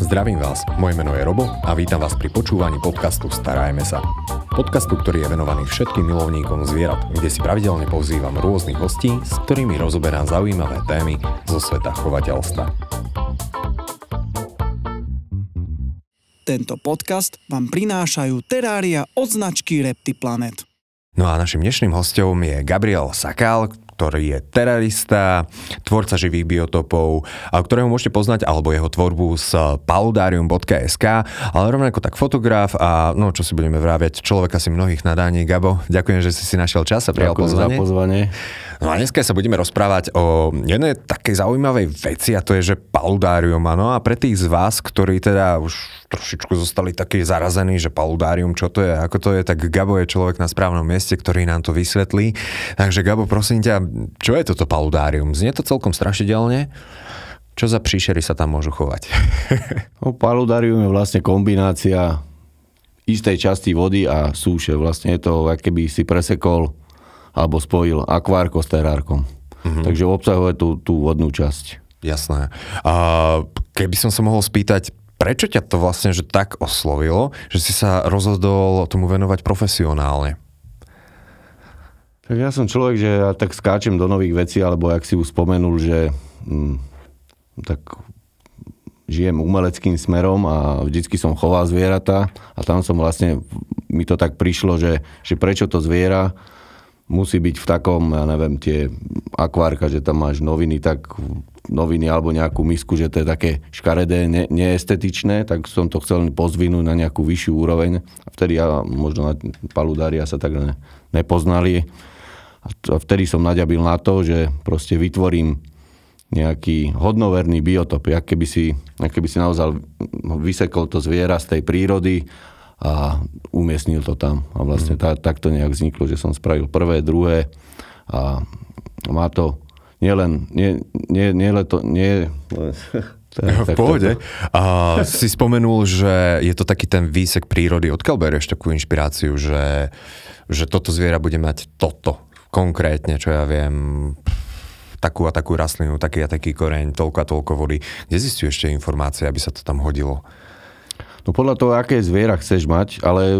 Zdravím vás, moje meno je Robo a vítam vás pri počúvaní podcastu Starajme sa. Podcastu, ktorý je venovaný všetkým milovníkom zvierat, kde si pravidelne pozývam rôznych hostí, s ktorými rozoberám zaujímavé témy zo sveta chovateľstva. Tento podcast vám prinášajú terária od značky Reptiplanet. No a našim dnešným hostom je Gabriel Sakal, ktorý je terarista, tvorca živých biotopov, ktorého môžete poznať, alebo jeho tvorbu z paludarium.sk, ale rovnako tak fotograf a no čo si budeme vráviať, človeka si mnohých nadání. Gabo, ďakujem, že si si našiel čas a prijal pozvanie. za pozvanie. No a dneska sa budeme rozprávať o jednej takej zaujímavej veci a to je, že paludárium. No a pre tých z vás, ktorí teda už trošičku zostali takí zarazení, že paludárium, čo to je, ako to je, tak Gabo je človek na správnom mieste, ktorý nám to vysvetlí. Takže Gabo, prosím ťa, čo je toto paludárium? Znie to celkom strašidelne. Čo za príšery sa tam môžu chovať? no, paludárium je vlastne kombinácia istej časti vody a súše. Vlastne je to, keby si presekol alebo spojil akvárko s terárkom. Mm-hmm. Takže obsahuje tú, tú vodnú časť. Jasné. A keby som sa mohol spýtať, prečo ťa to vlastne že tak oslovilo, že si sa rozhodol tomu venovať profesionálne? Tak ja som človek, že ja tak skáčem do nových vecí, alebo jak si už spomenul, že hm, tak žijem umeleckým smerom a vždycky som choval zvieratá a tam som vlastne, mi to tak prišlo, že, že prečo to zviera musí byť v takom, ja neviem, tie akvárka, že tam máš noviny, tak noviny alebo nejakú misku, že to je také škaredé, ne, neestetičné, tak som to chcel pozvinúť na nejakú vyššiu úroveň. A vtedy ja, možno na paludária sa tak ne, nepoznali. A vtedy som naďabil na to, že proste vytvorím nejaký hodnoverný biotop, jak keby si, jak keby si naozaj vysekol to zviera z tej prírody a umiestnil to tam. A vlastne mm. tá, tak to nejak vzniklo, že som spravil prvé, druhé a má to nielen, nie, nie, nie, to, nie, v pohode. A si spomenul, že je to taký ten výsek prírody. Odkiaľ berieš takú inšpiráciu, že, že toto zviera bude mať toto konkrétne, čo ja viem, takú a takú rastlinu, taký a taký koreň, toľko a toľko vody. Kde zistuješ ešte informácie, aby sa to tam hodilo? No podľa toho, aké zviera chceš mať, ale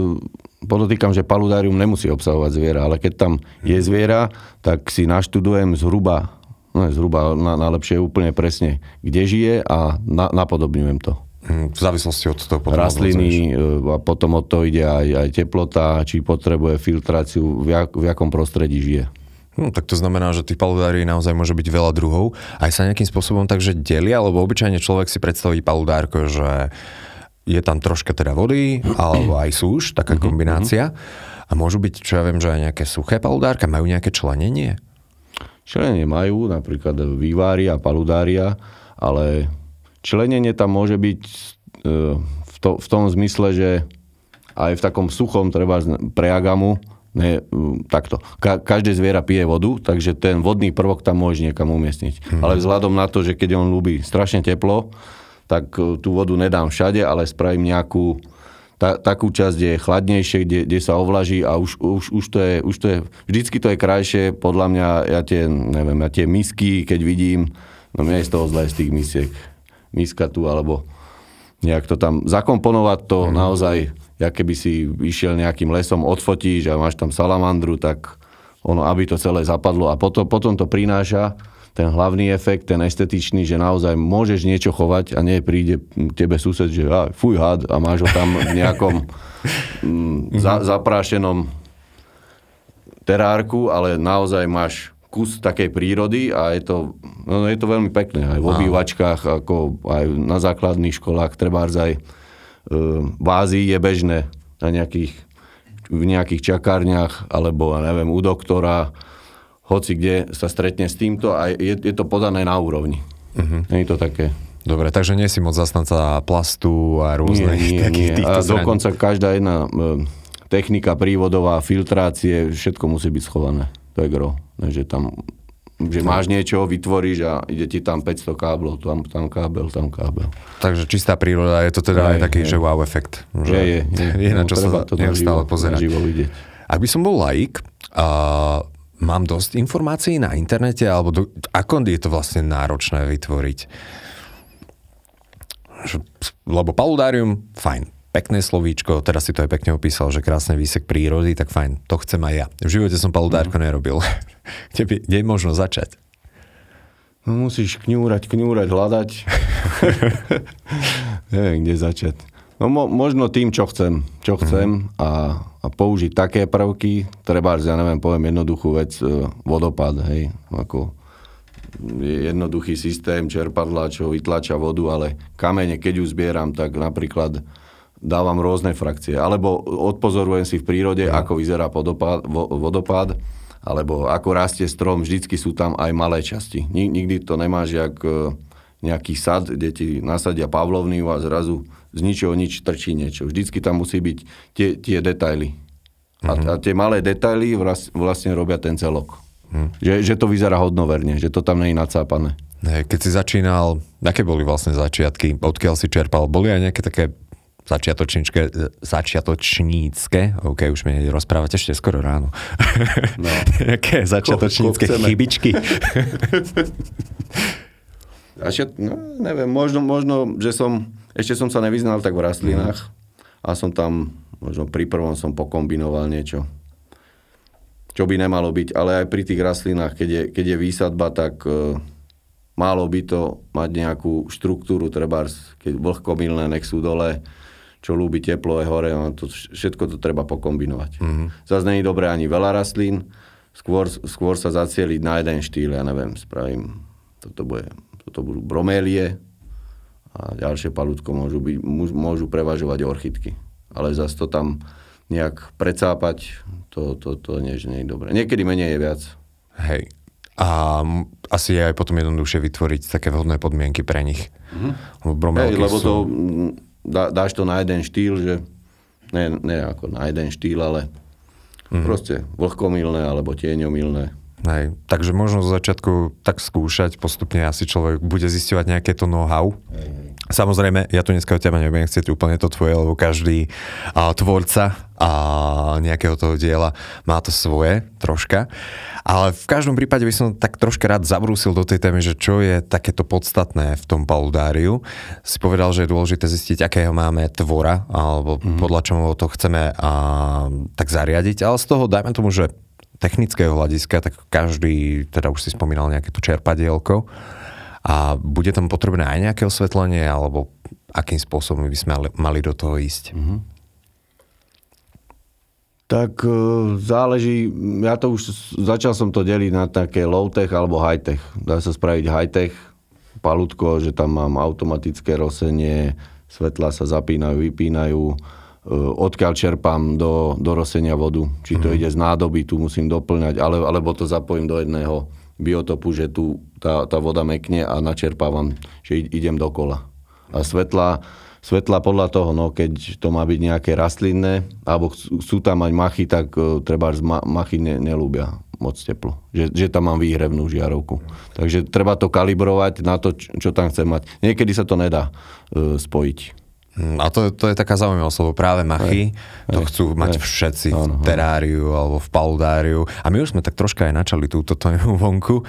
podotýkam, že paludárium nemusí obsahovať zviera, ale keď tam je mhm. zviera, tak si naštudujem zhruba, no zhruba na, najlepšie úplne presne, kde žije a na, napodobňujem to. Mhm, v závislosti od toho potom Rastliny e, a potom od toho ide aj, aj teplota, či potrebuje filtráciu, v, jak, v jakom prostredí žije. No, tak to znamená, že tých paludárií naozaj môže byť veľa druhov. Aj sa nejakým spôsobom takže delia, lebo obyčajne človek si predstaví paludárko, že je tam troška teda vody, alebo aj súš, taká mhm, kombinácia. A môžu byť, čo ja viem, že aj nejaké suché paludárka, majú nejaké členenie? Členenie majú, napríklad vývária, paludária, ale členenie tam môže byť e, v, to, v tom zmysle, že aj v takom suchom, treba pre agamu, ne, takto. Ka- každé zviera pije vodu, takže ten vodný prvok tam môže niekam umiestniť. Mm. Ale vzhľadom na to, že keď on ľúbi strašne teplo, tak e, tú vodu nedám všade, ale spravím nejakú ta, takú časť, kde je chladnejšie, kde, kde sa ovlaží a už, už, už, to je, už to je, vždycky to je krajšie, podľa mňa, ja tie, neviem, ja tie misky, keď vidím, no mňa je z toho zle z tých misiek. Miska tu, alebo nejak to tam zakomponovať to mm. naozaj, ja keby si išiel nejakým lesom, odfotíš a máš tam salamandru, tak ono, aby to celé zapadlo a potom, potom to prináša ten hlavný efekt, ten estetičný, že naozaj môžeš niečo chovať a nie príde tebe sused, že á, fuj had a máš ho tam v nejakom mm, za, zaprášenom terárku, ale naozaj máš kus takej prírody a je to, no, je to veľmi pekné. Aj v obývačkách, ako aj na základných školách, treba aj e, v Ázii je bežné na nejakých, v nejakých čakárniach, alebo neviem, u doktora, hoci kde sa stretne s týmto a je, je to podané na úrovni. Uh-huh. Nie je to také... Dobre, takže nie si moc zastanca plastu a rôznych nie, nie, nie. A dokonca každá jedna e, technika prívodová, filtrácie, všetko musí byť schované. To je gro. Že tam že máš niečo, vytvoríš a ide ti tam 500 káblov, tam, tam kábel, tam kábel. Takže čistá príroda, je to teda je, aj taký, je. že wow efekt. Že je, je, je. je na čo no, sa to neustále pozerať. Ak by som bol laik, uh, mám dosť informácií na internete, alebo do, ako je to vlastne náročné vytvoriť? lebo paludárium, fajn, pekné slovíčko, teraz si to aj pekne opísal, že krásny výsek prírody, tak fajn, to chcem aj ja. V živote som paludárko mm. nerobil. kde, by, kde je možno začať? No, musíš kňúrať, kňúrať, hľadať. Neviem, kde začať. No mo, možno tým, čo chcem. Čo chcem mm. a, a použiť také prvky, treba, ja neviem, poviem jednoduchú vec, e, vodopád, hej, ako jednoduchý systém čerpadla, čo vytlača vodu, ale kamene, keď ju zbieram, tak napríklad dávam rôzne frakcie. Alebo odpozorujem si v prírode, mm. ako vyzerá podopád, vodopád, alebo ako rastie strom, vždycky sú tam aj malé časti. Nikdy to nemáš jak e, nejaký sad, kde ti nasadia pavlovný a zrazu z ničoho nič trčí niečo. Vždycky tam musí byť tie, tie detaily. A, mm-hmm. a tie malé detaily vlastne robia ten celok. Mm. Že, že to vyzerá hodnoverne, že to tam nie je nacápané. Keď si začínal, aké boli vlastne začiatky, odkiaľ si čerpal? Boli aj nejaké také začiatočnícke, začiatočnícke, ok, už mi rozprávate ešte skoro ráno. No. Aké začiatočnícke ko, ko chybičky? Začiat, no, neviem, možno, možno, že som, ešte som sa nevyznal tak v rastlinách mm. a som tam, možno pri prvom som pokombinoval niečo, čo by nemalo byť, ale aj pri tých rastlinách, keď je, keď je výsadba, tak uh, malo by to mať nejakú štruktúru, treba keď vlhkomilné nech sú dole, čo ľúbi teplo je hore, no to, všetko to treba pokombinovať. Mm-hmm. Zase není dobré ani veľa rastlín, skôr, skôr sa zacieliť na jeden štýl, ja neviem, spravím, toto, bude, toto budú bromélie a ďalšie palútko môžu, byť, môžu prevažovať orchidky. Ale zase to tam nejak precápať, to, to, to nie, nie je dobré. Niekedy menej je viac. Hej. A asi je aj potom jednoduchšie vytvoriť také vhodné podmienky pre nich. Mm-hmm. Hej, lebo sú... to dá, dáš to na jeden štýl, že ne, ne ako na jeden štýl, ale mm. proste vlhkomilné alebo tieňomilné. Hej, takže možno z začiatku tak skúšať, postupne asi človek bude zisťovať nejaké to know-how. Hej, hej. Samozrejme, ja tu dneska od teba nebudem chcieť úplne to tvoje, lebo každý a, tvorca a nejakého toho diela má to svoje troška. Ale v každom prípade by som tak troška rád zabrúsil do tej témy, že čo je takéto podstatné v tom paludáriu. Si povedal, že je dôležité zistiť, akého máme tvora, alebo mm-hmm. podľa čomu to chceme a, tak zariadiť. Ale z toho, dajme tomu, že technického hľadiska, tak každý, teda už si spomínal nejaké to čerpadielko, a bude tam potrebné aj nejaké osvetlenie, alebo akým spôsobom by sme mali do toho ísť? Mm-hmm. Tak e, záleží, ja to už začal som to deliť na také low-tech alebo high-tech. Dá sa spraviť high-tech, palutko, že tam mám automatické rosenie, svetla sa zapínajú, vypínajú, e, odkiaľ čerpám do, do rosenia vodu. Či to mm. ide z nádoby, tu musím doplňať, ale, alebo to zapojím do jedného biotopu, že tu tá, tá voda mekne a načerpávam, že idem dokola. A svetla, svetla podľa toho, no keď to má byť nejaké rastlinné, alebo sú tam mať machy, tak uh, treba machy ne, nelúbia moc teplo. Že, že tam mám výhrevnú žiarovku. Takže treba to kalibrovať na to, čo tam chcem mať. Niekedy sa to nedá uh, spojiť. A to, to je taká zaujímavosť, lebo práve machy aj, to aj, chcú mať aj, všetci áno, v teráriu alebo v paludáriu. A my už sme tak troška aj načali túto tému vonku.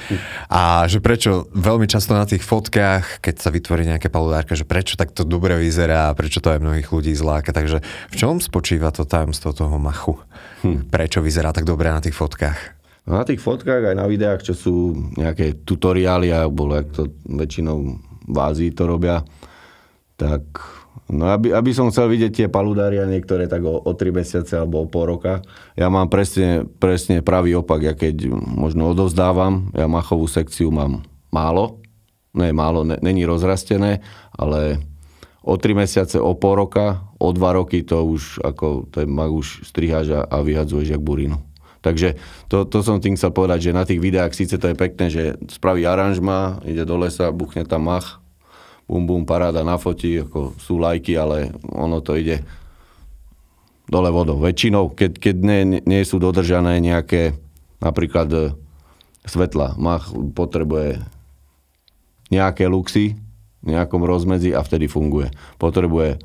A že prečo veľmi často na tých fotkách, keď sa vytvorí nejaké paludárka, že prečo takto dobre vyzerá, prečo to aj mnohých ľudí zláka. Takže v čom spočíva to tajomstvo toho machu? Hm. Prečo vyzerá tak dobre na tých fotkách? Na tých fotkách aj na videách, čo sú nejaké tutoriály, alebo to väčšinou v Ázii to robia, tak No aby, aby som chcel vidieť tie paludária niektoré tak o, o 3 mesiace alebo o pol roka. Ja mám presne, presne pravý opak. Ja keď možno odovzdávam, ja machovú sekciu mám málo. Ne málo, ne, není rozrastené, ale o 3 mesiace, o pol roka, o 2 roky to už ako ten mag už striháš a, a vyhadzuješ jak burinu. Takže to, to som tým chcel povedať, že na tých videách síce to je pekné, že spraví aranžma, ide do lesa, buchne tam mach, bum bum, paráda na foti, ako sú lajky, ale ono to ide dole vodou. Väčšinou, keď, keď nie, nie sú dodržané nejaké napríklad e, svetla, mach potrebuje nejaké luxy v nejakom rozmedzi a vtedy funguje. Potrebuje e,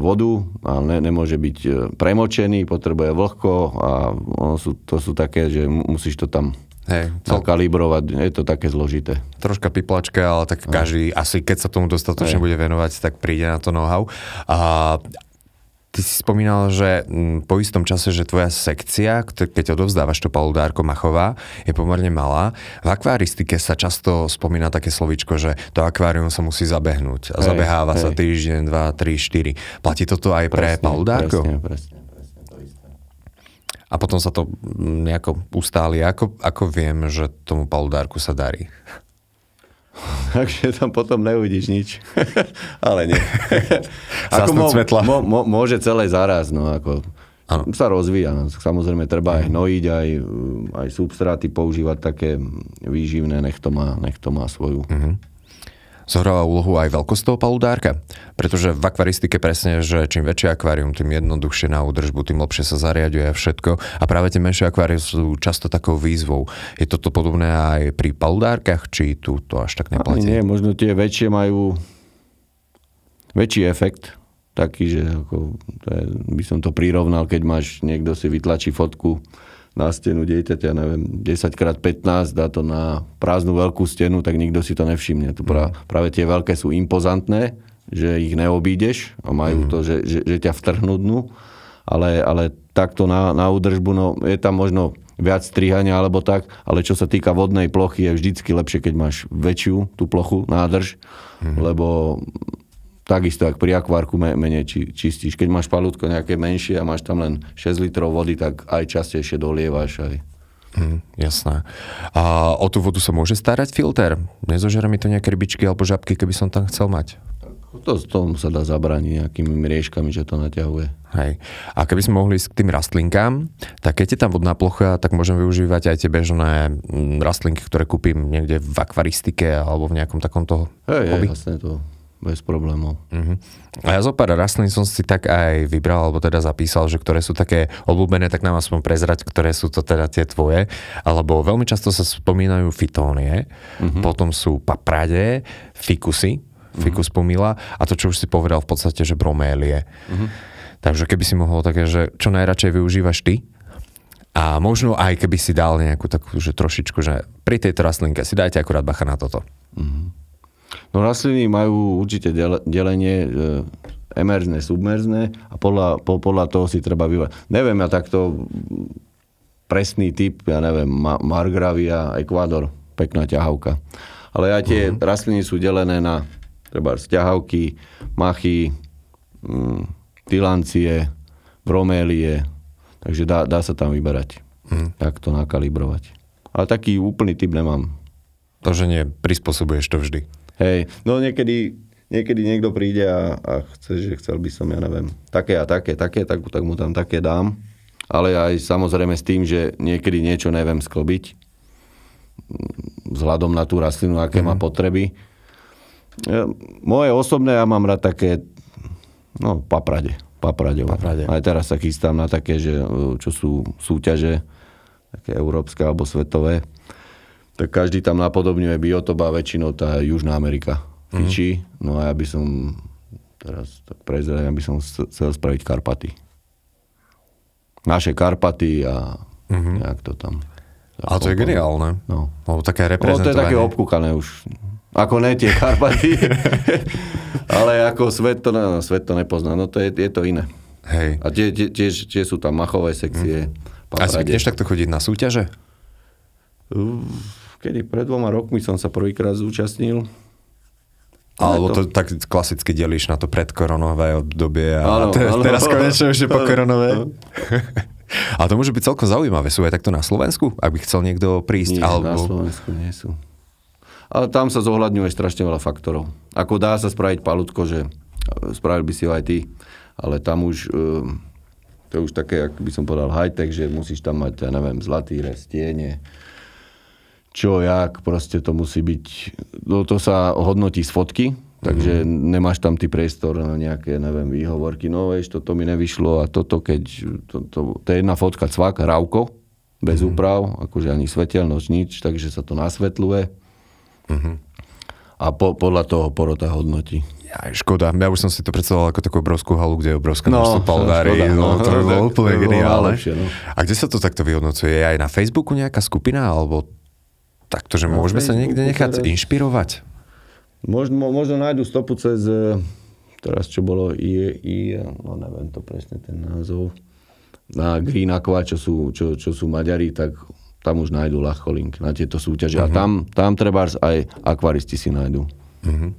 vodu, ale ne, nemôže byť e, premočený, potrebuje vlhko a ono sú, to sú také, že musíš to tam Hej, cel, nakalibrovať. Je to také zložité. troška piplačka, ale tak každý asi, keď sa tomu dostatočne Hej. bude venovať, tak príde na to know-how. A ty si spomínal, že mm, po istom čase, že tvoja sekcia, keď odovzdávaš to paludárko Machová, je pomerne malá. V akvaristike sa často spomína také slovičko, že to akvárium sa musí zabehnúť. A Hej, zabeháva sa hej. týždeň, dva, tri, štyri. Platí toto aj pre paludárko? Presne, presne, presne. A potom sa to mm, nejako ustáli. Ako, ako viem, že tomu paludárku sa darí? Takže tam potom neuvidíš nič. Ale nie. Zásnúť svetla. Mo, mo, môže celé zaraz, no ako Áno. sa rozvíja. No. Samozrejme, treba aj hnojiť, aj, aj substráty používať také výživné, nech to má, nech to má svoju. Zohráva úlohu aj veľkosť toho paludárka? Pretože v akvaristike presne, že čím väčšie akvárium, tým jednoduchšie na údržbu, tým lepšie sa zariaduje a všetko. A práve tie menšie akvárie sú často takou výzvou. Je toto podobné aj pri paludárkach, či tu to až tak Ani neplatí? nie, možno tie väčšie majú väčší efekt, taký, že ako, to je, by som to prirovnal, keď máš, niekto si vytlačí fotku na stenu dieťaťa, ja neviem, 10x15, dá to na prázdnu veľkú stenu, tak nikto si to nevšimne. Tu pra, práve tie veľké sú impozantné, že ich neobídeš a majú to, že, že, že ťa vtrhnú dnu, ale, ale takto na, na údržbu, no je tam možno viac strihania alebo tak, ale čo sa týka vodnej plochy, je vždycky lepšie, keď máš väčšiu tú plochu, nádrž, lebo takisto, ak pri akvárku me- menej či, čistíš. Keď máš palútko nejaké menšie a máš tam len 6 litrov vody, tak aj častejšie dolievaš. Aj. Hm, jasné. A o tú vodu sa môže starať filter? Nezožera mi to nejaké rybičky alebo žabky, keby som tam chcel mať? To, tomu sa dá zabrániť nejakými mriežkami, že to naťahuje. Hej. A keby sme mohli ísť k tým rastlinkám, tak keď je tam vodná plocha, tak môžem využívať aj tie bežné mm, rastlinky, ktoré kúpim niekde v akvaristike alebo v nejakom takomto Hej, hobby. hej, jasné to bez problémov. Uh-huh. A ja zo pár rastlín som si tak aj vybral, alebo teda zapísal, že ktoré sú také obľúbené, tak nám aspoň prezrať, ktoré sú to teda tie tvoje. Alebo veľmi často sa spomínajú fitónie, uh-huh. potom sú paprade, fikusy, fikus pomila a to, čo už si povedal v podstate, že bromélie. Uh-huh. Takže keby si mohol také, že čo najradšej využívaš ty, a možno aj keby si dal nejakú takú, že trošičku, že pri tejto rastlinke si dajte akurát bacha na toto. No rastliny majú určite del- delenie e, emerzné, submerzné a podľa, po, podľa toho si treba vyvať. Neviem ja takto mm, presný typ, ja neviem, Ma- Margravia, Ekvádor, pekná ťahavka. Ale aj tie uh-huh. rastliny sú delené na treba ťahavky, machy, mm, tilancie, bromélie, takže dá, dá sa tam vyberať. Uh-huh. Tak to nakalibrovať. Ale taký úplný typ nemám. To, že nie, prispôsobuješ to vždy. Hej, no niekedy, niekedy niekto príde a, a chce, že chcel by som, ja neviem, také a také, také, tak, tak mu tam také dám. Ale aj samozrejme s tým, že niekedy niečo neviem sklbiť mm, vzhľadom na tú rastlinu, aké mm-hmm. má potreby. Ja, moje osobné, ja mám rád také, no, paprade. Paprade. Paprade. Aj teraz sa chystám na také, že, čo sú súťaže, také európske alebo svetové tak každý tam napodobňuje biotop a väčšinou tá Južná Amerika fičí. Mm-hmm. No a ja by som teraz tak prezrieť, ja by som chcel spraviť Karpaty. Naše Karpaty a mm-hmm. nejak to tam. Ale to je geniálne. No. Lebo také No, to je reprezentovanie. také obkúkané už. Ako ne tie Karpaty, ale ako svet to, no, svet to nepozná. No to je, je to iné. Hej. A tie, tie, tiež, tiež sú tam machové sekcie. A si paprade. ideš takto chodiť na súťaže? Kedy pred dvoma rokmi som sa prvýkrát zúčastnil. Alebo to- to tak klasicky delíš na to predkoronové obdobie a Áno, te, áno. teraz konečne už je po koronové. A to môže byť celkom zaujímavé. Sú aj takto na Slovensku, ak by chcel niekto prísť? Nie, na alebo... Slovensku nie sú. Ale tam sa zohľadňuje strašne veľa faktorov. Ako dá sa spraviť palutko, že e, spravil by si ho aj ty, ale tam už, e, to je už také, ak by som povedal, high-tech, že musíš tam mať, ja neviem, zlatý rez, tiene, čo, jak, proste to musí byť, no to sa hodnotí z fotky, takže mm-hmm. nemáš tam ty priestor na nejaké, neviem, výhovorky, no vieš, toto mi nevyšlo a toto, keď, to, to, to je jedna fotka cvak, rávko, bez mm-hmm. úprav, akože ani svetelnosť, nič, takže sa to nasvetľuje. Mm-hmm. A po, podľa toho porota hodnotí. Ja, škoda. Ja už som si to predstavoval ako takú obrovskú halu, kde je obrovské No, množstvo paldári. No, no. to bolo úplne to geniálne. no. A kde sa to takto vyhodnocuje? Je aj na Facebooku nejaká skupina? Alebo takto, že môžeme sa niekde nechať teraz. inšpirovať. Možno, možno nájdu stopu cez, e, teraz čo bolo, I, I, no neviem to presne ten názov, na Green Aqua, čo sú, čo, čo sú Maďari, tak tam už nájdu ľahko link na tieto súťaže. Uh-huh. A tam, tam treba aj akvaristi si nájdu. Uh-huh.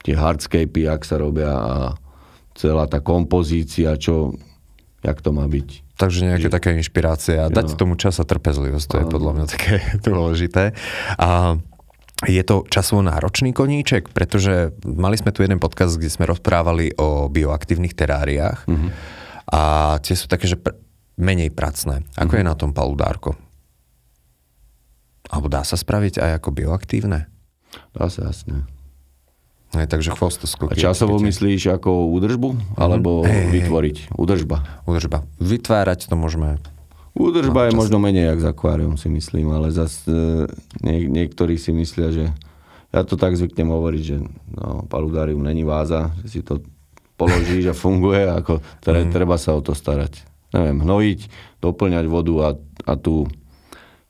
Tie hardscapy, jak sa robia a celá tá kompozícia, čo, jak to má byť. Takže nejaké že... také inšpirácie a dať tomu čas a trpezlivosť, to je podľa mňa také dôležité. A je to časovo náročný koníček, pretože mali sme tu jeden podcast, kde sme rozprávali o bioaktívnych teráriách mm-hmm. a tie sú také, že pr- menej pracné. Ako mm-hmm. je na tom paludárko? Alebo dá sa spraviť aj ako bioaktívne? Dá sa, jasne. Aj, takže chvostoskoky. A časovo myslíš ako údržbu? Alebo Hej, hej. vytvoriť? Údržba. Udržba. Vytvárať to môžeme. Údržba je možno menej jak z akvárium, si myslím, ale zas e, nie, niektorí si myslia, že ja to tak zvyknem hovoriť, že no, paludárium není váza, že si to položíš a funguje, ako tre, treba sa o to starať. Neviem, hnojiť, doplňať vodu a, a tú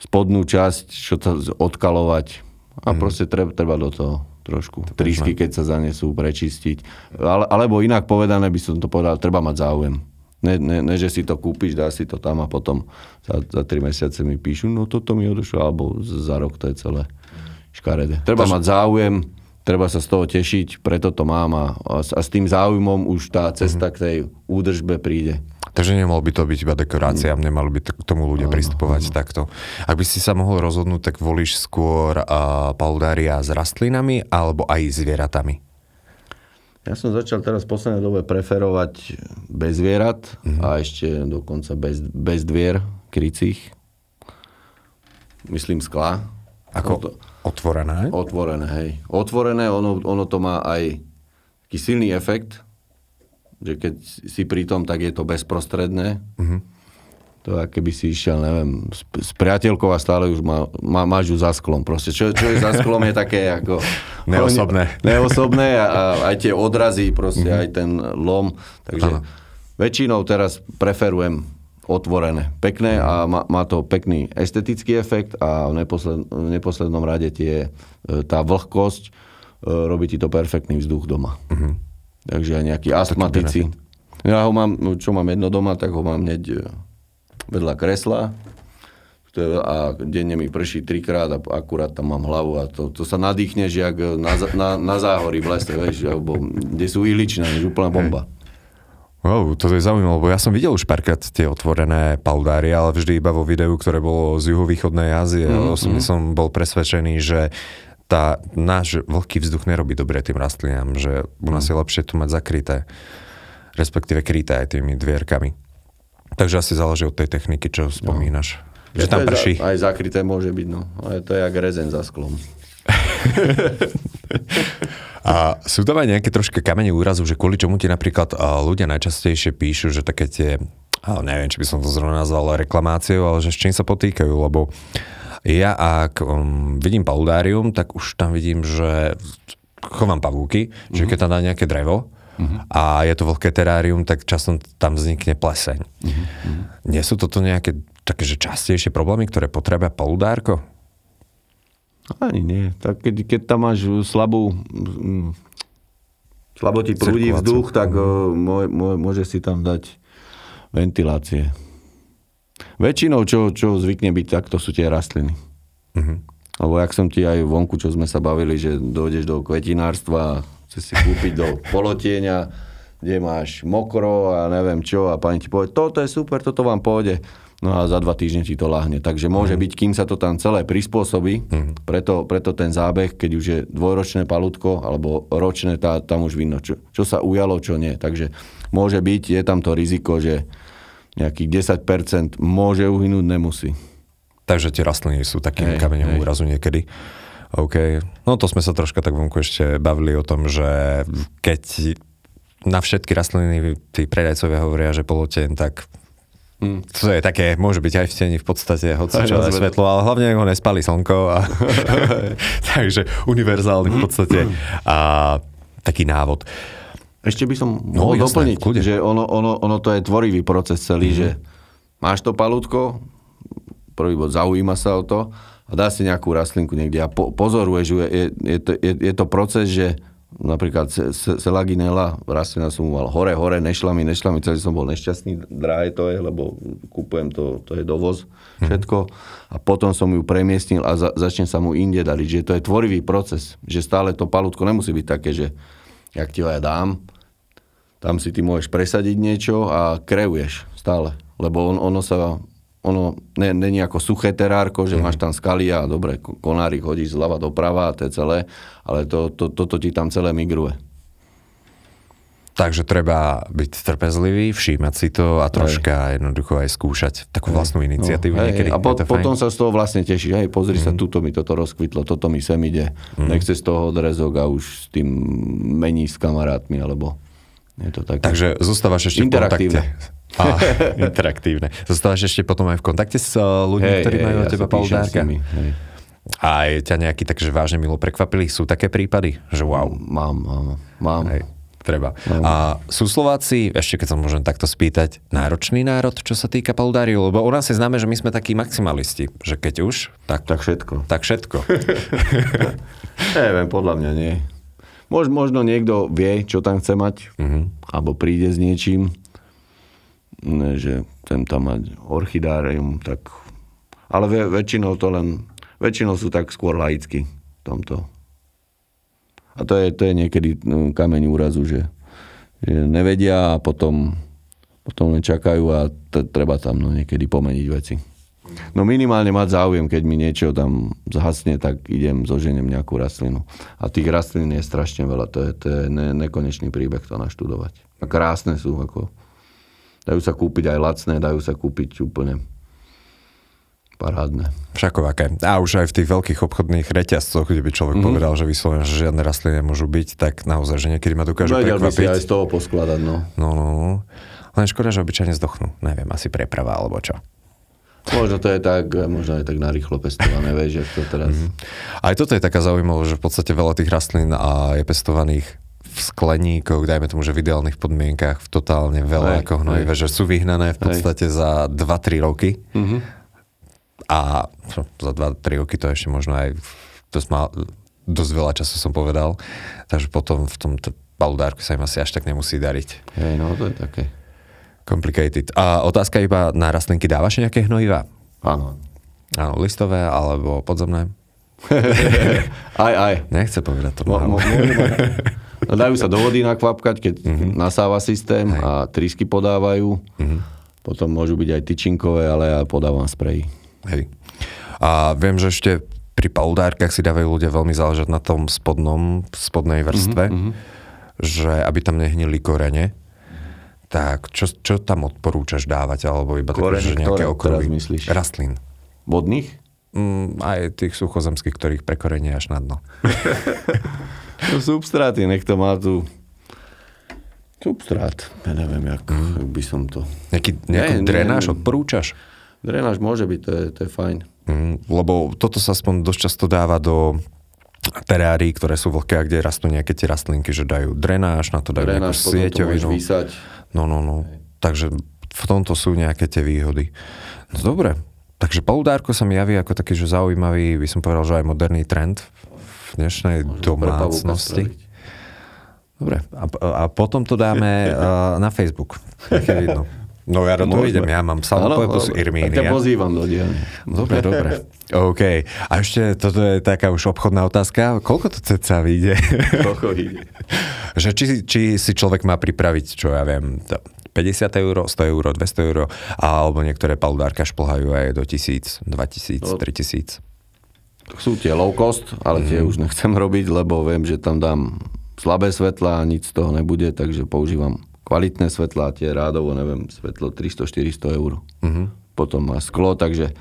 spodnú časť, čo to odkalovať a proste treba, treba do toho trošku. Tríšky, keď sa zanesú, prečistiť. Ale, alebo inak povedané by som to povedal, treba mať záujem. Ne, ne, ne, že si to kúpiš, dá si to tam a potom za, za tri mesiace mi píšu, no toto mi odošlo, alebo za rok to je celé škaredé. Treba mať záujem, treba sa z toho tešiť, preto to mám a, a, s- tým záujmom už tá cesta k tej údržbe príde. Takže nemal by to byť iba dekorácia, nemali by to k tomu ľudia pristupovať takto. Ak by si sa mohol rozhodnúť, tak volíš skôr uh, paludária s rastlinami alebo aj zvieratami? Ja som začal teraz v poslednej dobe preferovať bez zvierat a ešte dokonca bez, bez dvier krycích. Myslím skla. Ako Ono to, otvorené? otvorené, hej. Otvorené, ono, ono to má aj taký silný efekt, že keď si pri tom, tak je to bezprostredné. To je, keby si išiel, neviem, s, s priateľkou a stále už má, má, máš ju za sklom. Proste, čo, čo je za sklom je také ako... Neosobné. Neosobné a, a aj tie odrazy, proste aj ten lom. Takže Áno. väčšinou teraz preferujem otvorené. Pekné a má, má to pekný estetický efekt a v, neposled, v neposlednom rade tie, e, tá vlhkosť e, robí ti to perfektný vzduch doma. Takže aj nejakí astmatici. Ja ho mám, čo mám jedno doma, tak ho mám hneď e, vedľa kresla. A denne mi prší trikrát a akurát tam mám hlavu a to, to sa nadýchneš jak na, na, na záhorí v lese, vieš, alebo kde sú ihličné, úplná bomba. Wow, to je zaujímavé, lebo ja som videl už párkrát tie otvorené paudárie, ale vždy iba vo videu, ktoré bolo z juhovýchodnej Ázie. Mm, Osobne som bol presvedčený, že tá, náš vlhký vzduch nerobí dobre tým rastlinám, že u nás je lepšie to mať zakryté, respektíve kryté aj tými dvierkami. Takže asi záleží od tej techniky, čo spomínaš. Že tam prší. Za, aj zakryté môže byť, no. Ale to je jak rezen za sklom. A sú tam aj nejaké troška kamene úrazu, že kvôli čomu ti napríklad ľudia najčastejšie píšu, že také tie, a neviem, či by som to zrovna nazval reklamáciou, ale že s čím sa potýkajú, lebo ja ak um, vidím paludárium, tak už tam vidím, že chovám pavúky, mm-hmm. že keď tam dá nejaké drevo mm-hmm. a je to vlhké terárium, tak časom tam vznikne pleseň. Mm-hmm. Nie sú toto nejaké také, že častejšie problémy, ktoré potrebuje paludárko? Ani nie. Tak keď, keď tam máš slabú... mm, Slabo ti prúdi vzduch, tak mm. môže, môže si tam dať ventilácie. Väčšinou, čo, čo zvykne byť, tak to sú tie rastliny. Mhm. Lebo jak som ti aj vonku, čo sme sa bavili, že dojdeš do kvetinárstva, chceš si kúpiť do polotieňa, kde máš mokro a neviem čo a pani ti povie, toto je super, toto vám pôjde. No a za dva týždne ti to lahne. Takže môže byť, kým sa to tam celé prispôsobí, preto, preto ten zábeh, keď už je dvojročné palutko alebo ročné, tá, tam už vidno, čo, čo sa ujalo, čo nie. Takže môže byť, je tam to riziko, že nejakých 10% môže uhynúť, nemusí. Takže tie rastliny sú takým Hej, kameňom hej. úrazu niekedy. OK. No to sme sa troška tak vonku ešte bavili o tom, že keď na všetky rastliny tí predajcovia hovoria, že poloteň, tak Hm. to je také, môže byť aj v teni v podstate, hoci čo aj svetlo. ale hlavne ho nespali slnko. A takže univerzálny v podstate. A taký návod. Ešte by som No, mohol jasné, doplniť, kľude. že ono, ono, ono to je tvorivý proces celý, mm-hmm. že máš to palútko, prvý bod zaujíma sa o to a dá si nejakú rastlinku niekde a po, pozoruješ. Je, je, je, to, je, je to proces, že napríklad Selaginela, rastlina som mal hore, hore, nešla mi, nešla mi, celý som bol nešťastný, drahé to je, lebo kúpujem to, to je dovoz, všetko. A potom som ju premiestnil a za, začnem sa mu inde dariť, že to je tvorivý proces, že stále to palútko nemusí byť také, že jak ti ho ja dám, tam si ty môžeš presadiť niečo a kreuješ stále, lebo on, ono sa ono není ako suché terárko, že mm. máš tam skaly a dobre, konárik hodíš zľava doprava a to je celé, ale to, to, toto ti tam celé migruje. Takže treba byť trpezlivý, všímať si to a troška hej. jednoducho aj skúšať takú vlastnú iniciatívu no, niekedy. A po, potom sa z toho vlastne tešíš, hej, pozri mm. sa, mhm. tuto mi toto rozkvitlo, toto mi sem ide, mm. nechce z toho odrezok a už s tým mení s kamarátmi, alebo je to také. Takže zostávaš ešte v kontakte. A, interaktívne. Zostávaš ešte potom aj v kontakte s eh, ľuďmi, hey, ktorí hey, majú od ja teba Pauludárka? A aj ťa nejaký takže vážne milo prekvapili? Sú také prípady? Že wow. Mám, mám. mám. Hej, treba. Mám. A sú Slováci, ešte keď sa môžem takto spýtať, náročný národ, čo sa týka paludáriu? Lebo u nás je známe, že my sme takí maximalisti. Že keď už, tak... Tak všetko. Tak všetko. Neviem, podľa mňa nie. Možno niekto vie, čo tam chce mať, uh-huh. alebo príde s niečím, že chcem tam mať orchidárium, tak... Ale väčšinou to len... Väčšinou sú tak skôr laicky v tomto. A to je, to je niekedy no, kameň úrazu, že, že nevedia a potom, potom čakajú a t- treba tam no, niekedy pomeniť veci. No minimálne mať záujem, keď mi niečo tam zhasne, tak idem, zoženiem nejakú rastlinu. A tých rastlín je strašne veľa, to je, to je ne, nekonečný príbeh to naštudovať. A krásne sú, ako Dajú sa kúpiť aj lacné, dajú sa kúpiť úplne parádne. Všakovaké. A už aj v tých veľkých obchodných reťazcoch, kde by človek mm-hmm. povedal, že vyslovene, že žiadne rastliny môžu byť, tak naozaj, že niekedy ma dokážu Vedel prekvapiť. by si aj z toho poskladať, no. No, no, no. Len škoda, že obyčajne zdochnú. Neviem, asi preprava alebo čo. Možno to je tak, možno aj tak narýchlo pestované, vieš, to teraz... Mm-hmm. Aj toto je taká zaujímavosť, že v podstate veľa tých rastlín a je pestovaných v skleníkoch, dajme tomu, že v ideálnych podmienkach, v totálne veľa aj, ako hnojive, že sú vyhnané v podstate aj. za 2-3 roky. Mm-hmm. A za 2-3 roky to ešte možno aj dosť, mal, dosť veľa času som povedal. Takže potom v tom t- paludárku sa im asi až tak nemusí dariť. Hej, no to je také. Complicated. A otázka iba na rastlinky, dávaš nejaké hnojiva? Áno. Áno, listové alebo podzemné? aj, aj. Nechce povedať to. Mo, mo, Dajú sa do vody nakvapkať, keď uh-huh. nasáva systém Hej. a trysky podávajú. Uh-huh. Potom môžu byť aj tyčinkové, ale ja podávam sprej. Hej. A viem, že ešte pri paudárkach si dávajú ľudia veľmi záležať na tom spodnom, spodnej vrstve, uh-huh. že aby tam nehnili korene. Tak čo, čo tam odporúčaš dávať? Alebo iba také, že nejaké okruhy? myslíš? Rastlín. Vodných? Mm, aj tých suchozemských, ktorých prekorenie až na dno. No substráty, nech to má tu substrát. Ja neviem, jak, mm. jak by som to... Nejaký, nejakú ne, drenáž ne, odporúčaš? Drenáž môže byť, to je, to je fajn. Mm, lebo toto sa aspoň dosť často dáva do terárií, ktoré sú vlhké a kde rastú nejaké tie rastlinky, že dajú drenáž, na to dajú drenáž, nejakú sieťovinu. No, no, no. Takže v tomto sú nejaké tie výhody. No dobre, takže paludárko sa mi javí ako taký, že zaujímavý, by som povedal, že aj moderný trend v dnešnej Môžem domácnosti. Dobre, a, a potom to dáme uh, na Facebook. vidno. No ja do toho idem, ja mám samopletu z Irmínia. Tak ťa pozývam do dielne. Dobre, dobre. OK. A ešte, toto je taká už obchodná otázka. Koľko to ceca vyjde? Koľko vyjde? že či, či si človek má pripraviť, čo ja viem, 50 eur, 100 eur, 200 eur, alebo niektoré paludárka šplhajú aj do 1000, 2000, no, 3000 sú tie low cost, ale tie mm. už nechcem robiť, lebo viem, že tam dám slabé svetla a nič z toho nebude, takže používam kvalitné svetlá, tie rádovo, neviem, svetlo 300-400 eur. Mm-hmm. Potom má sklo, takže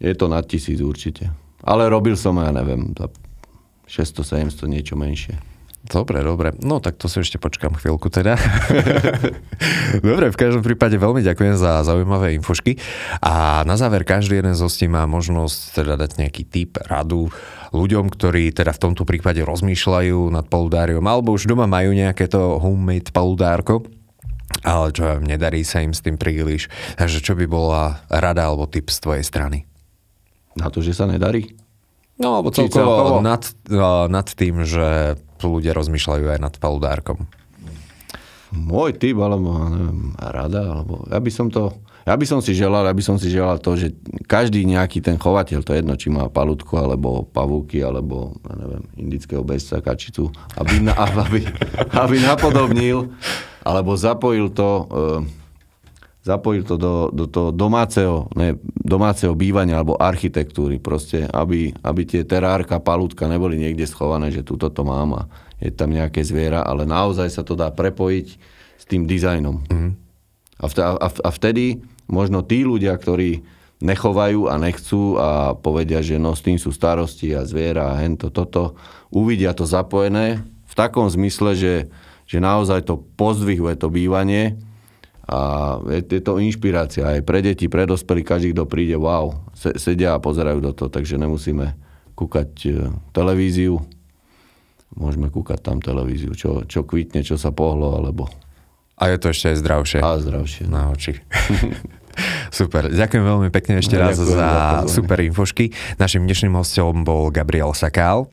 je to nad tisíc určite. Ale robil som, ja neviem, za 600-700 niečo menšie. Dobre, dobre. No tak to si ešte počkám chvíľku teda. dobre, v každom prípade veľmi ďakujem za zaujímavé infošky. A na záver každý jeden z hostí má možnosť teda dať nejaký tip, radu ľuďom, ktorí teda v tomto prípade rozmýšľajú nad paludáriom alebo už doma majú nejaké to homemade paludárko ale čo nedarí sa im s tým príliš. Takže čo by bola rada alebo tip z tvojej strany? Na to, že sa nedarí? No, alebo celkovo celkovo? nad, uh, nad tým, že ľudia rozmýšľajú aj nad paludárkom. Môj typ, alebo neviem, rada, alebo ja by som to, ja by som si želal, ja by som si želal to, že každý nejaký ten chovateľ, to je jedno, či má palutku, alebo pavúky, alebo, ja neviem, indického bezca, kačicu, aby, na, aby, aby napodobnil, alebo zapojil to, e, zapojil to do, do toho domáceho, ne, domáceho bývania alebo architektúry proste, aby, aby tie terárka, palútka neboli niekde schované, že túto to mám a je tam nejaké zviera, ale naozaj sa to dá prepojiť s tým dizajnom. Mm. A, vtedy, a, a vtedy možno tí ľudia, ktorí nechovajú a nechcú a povedia, že no s tým sú starosti a zviera a hento, toto, uvidia to zapojené v takom zmysle, že, že naozaj to pozdvihuje to bývanie a je, je to inšpirácia aj pre deti, pre dospelí, každý, kto príde, wow, se, sedia a pozerajú do toho, takže nemusíme kúkať e, televíziu, môžeme kúkať tam televíziu, čo, čo kvitne, čo sa pohlo, alebo A je to ešte aj zdravšie a zdravšie. na oči. super. Ďakujem veľmi pekne ešte raz ďakujem za pozvanie. super infošky. Našim dnešným hostom bol Gabriel Sakál.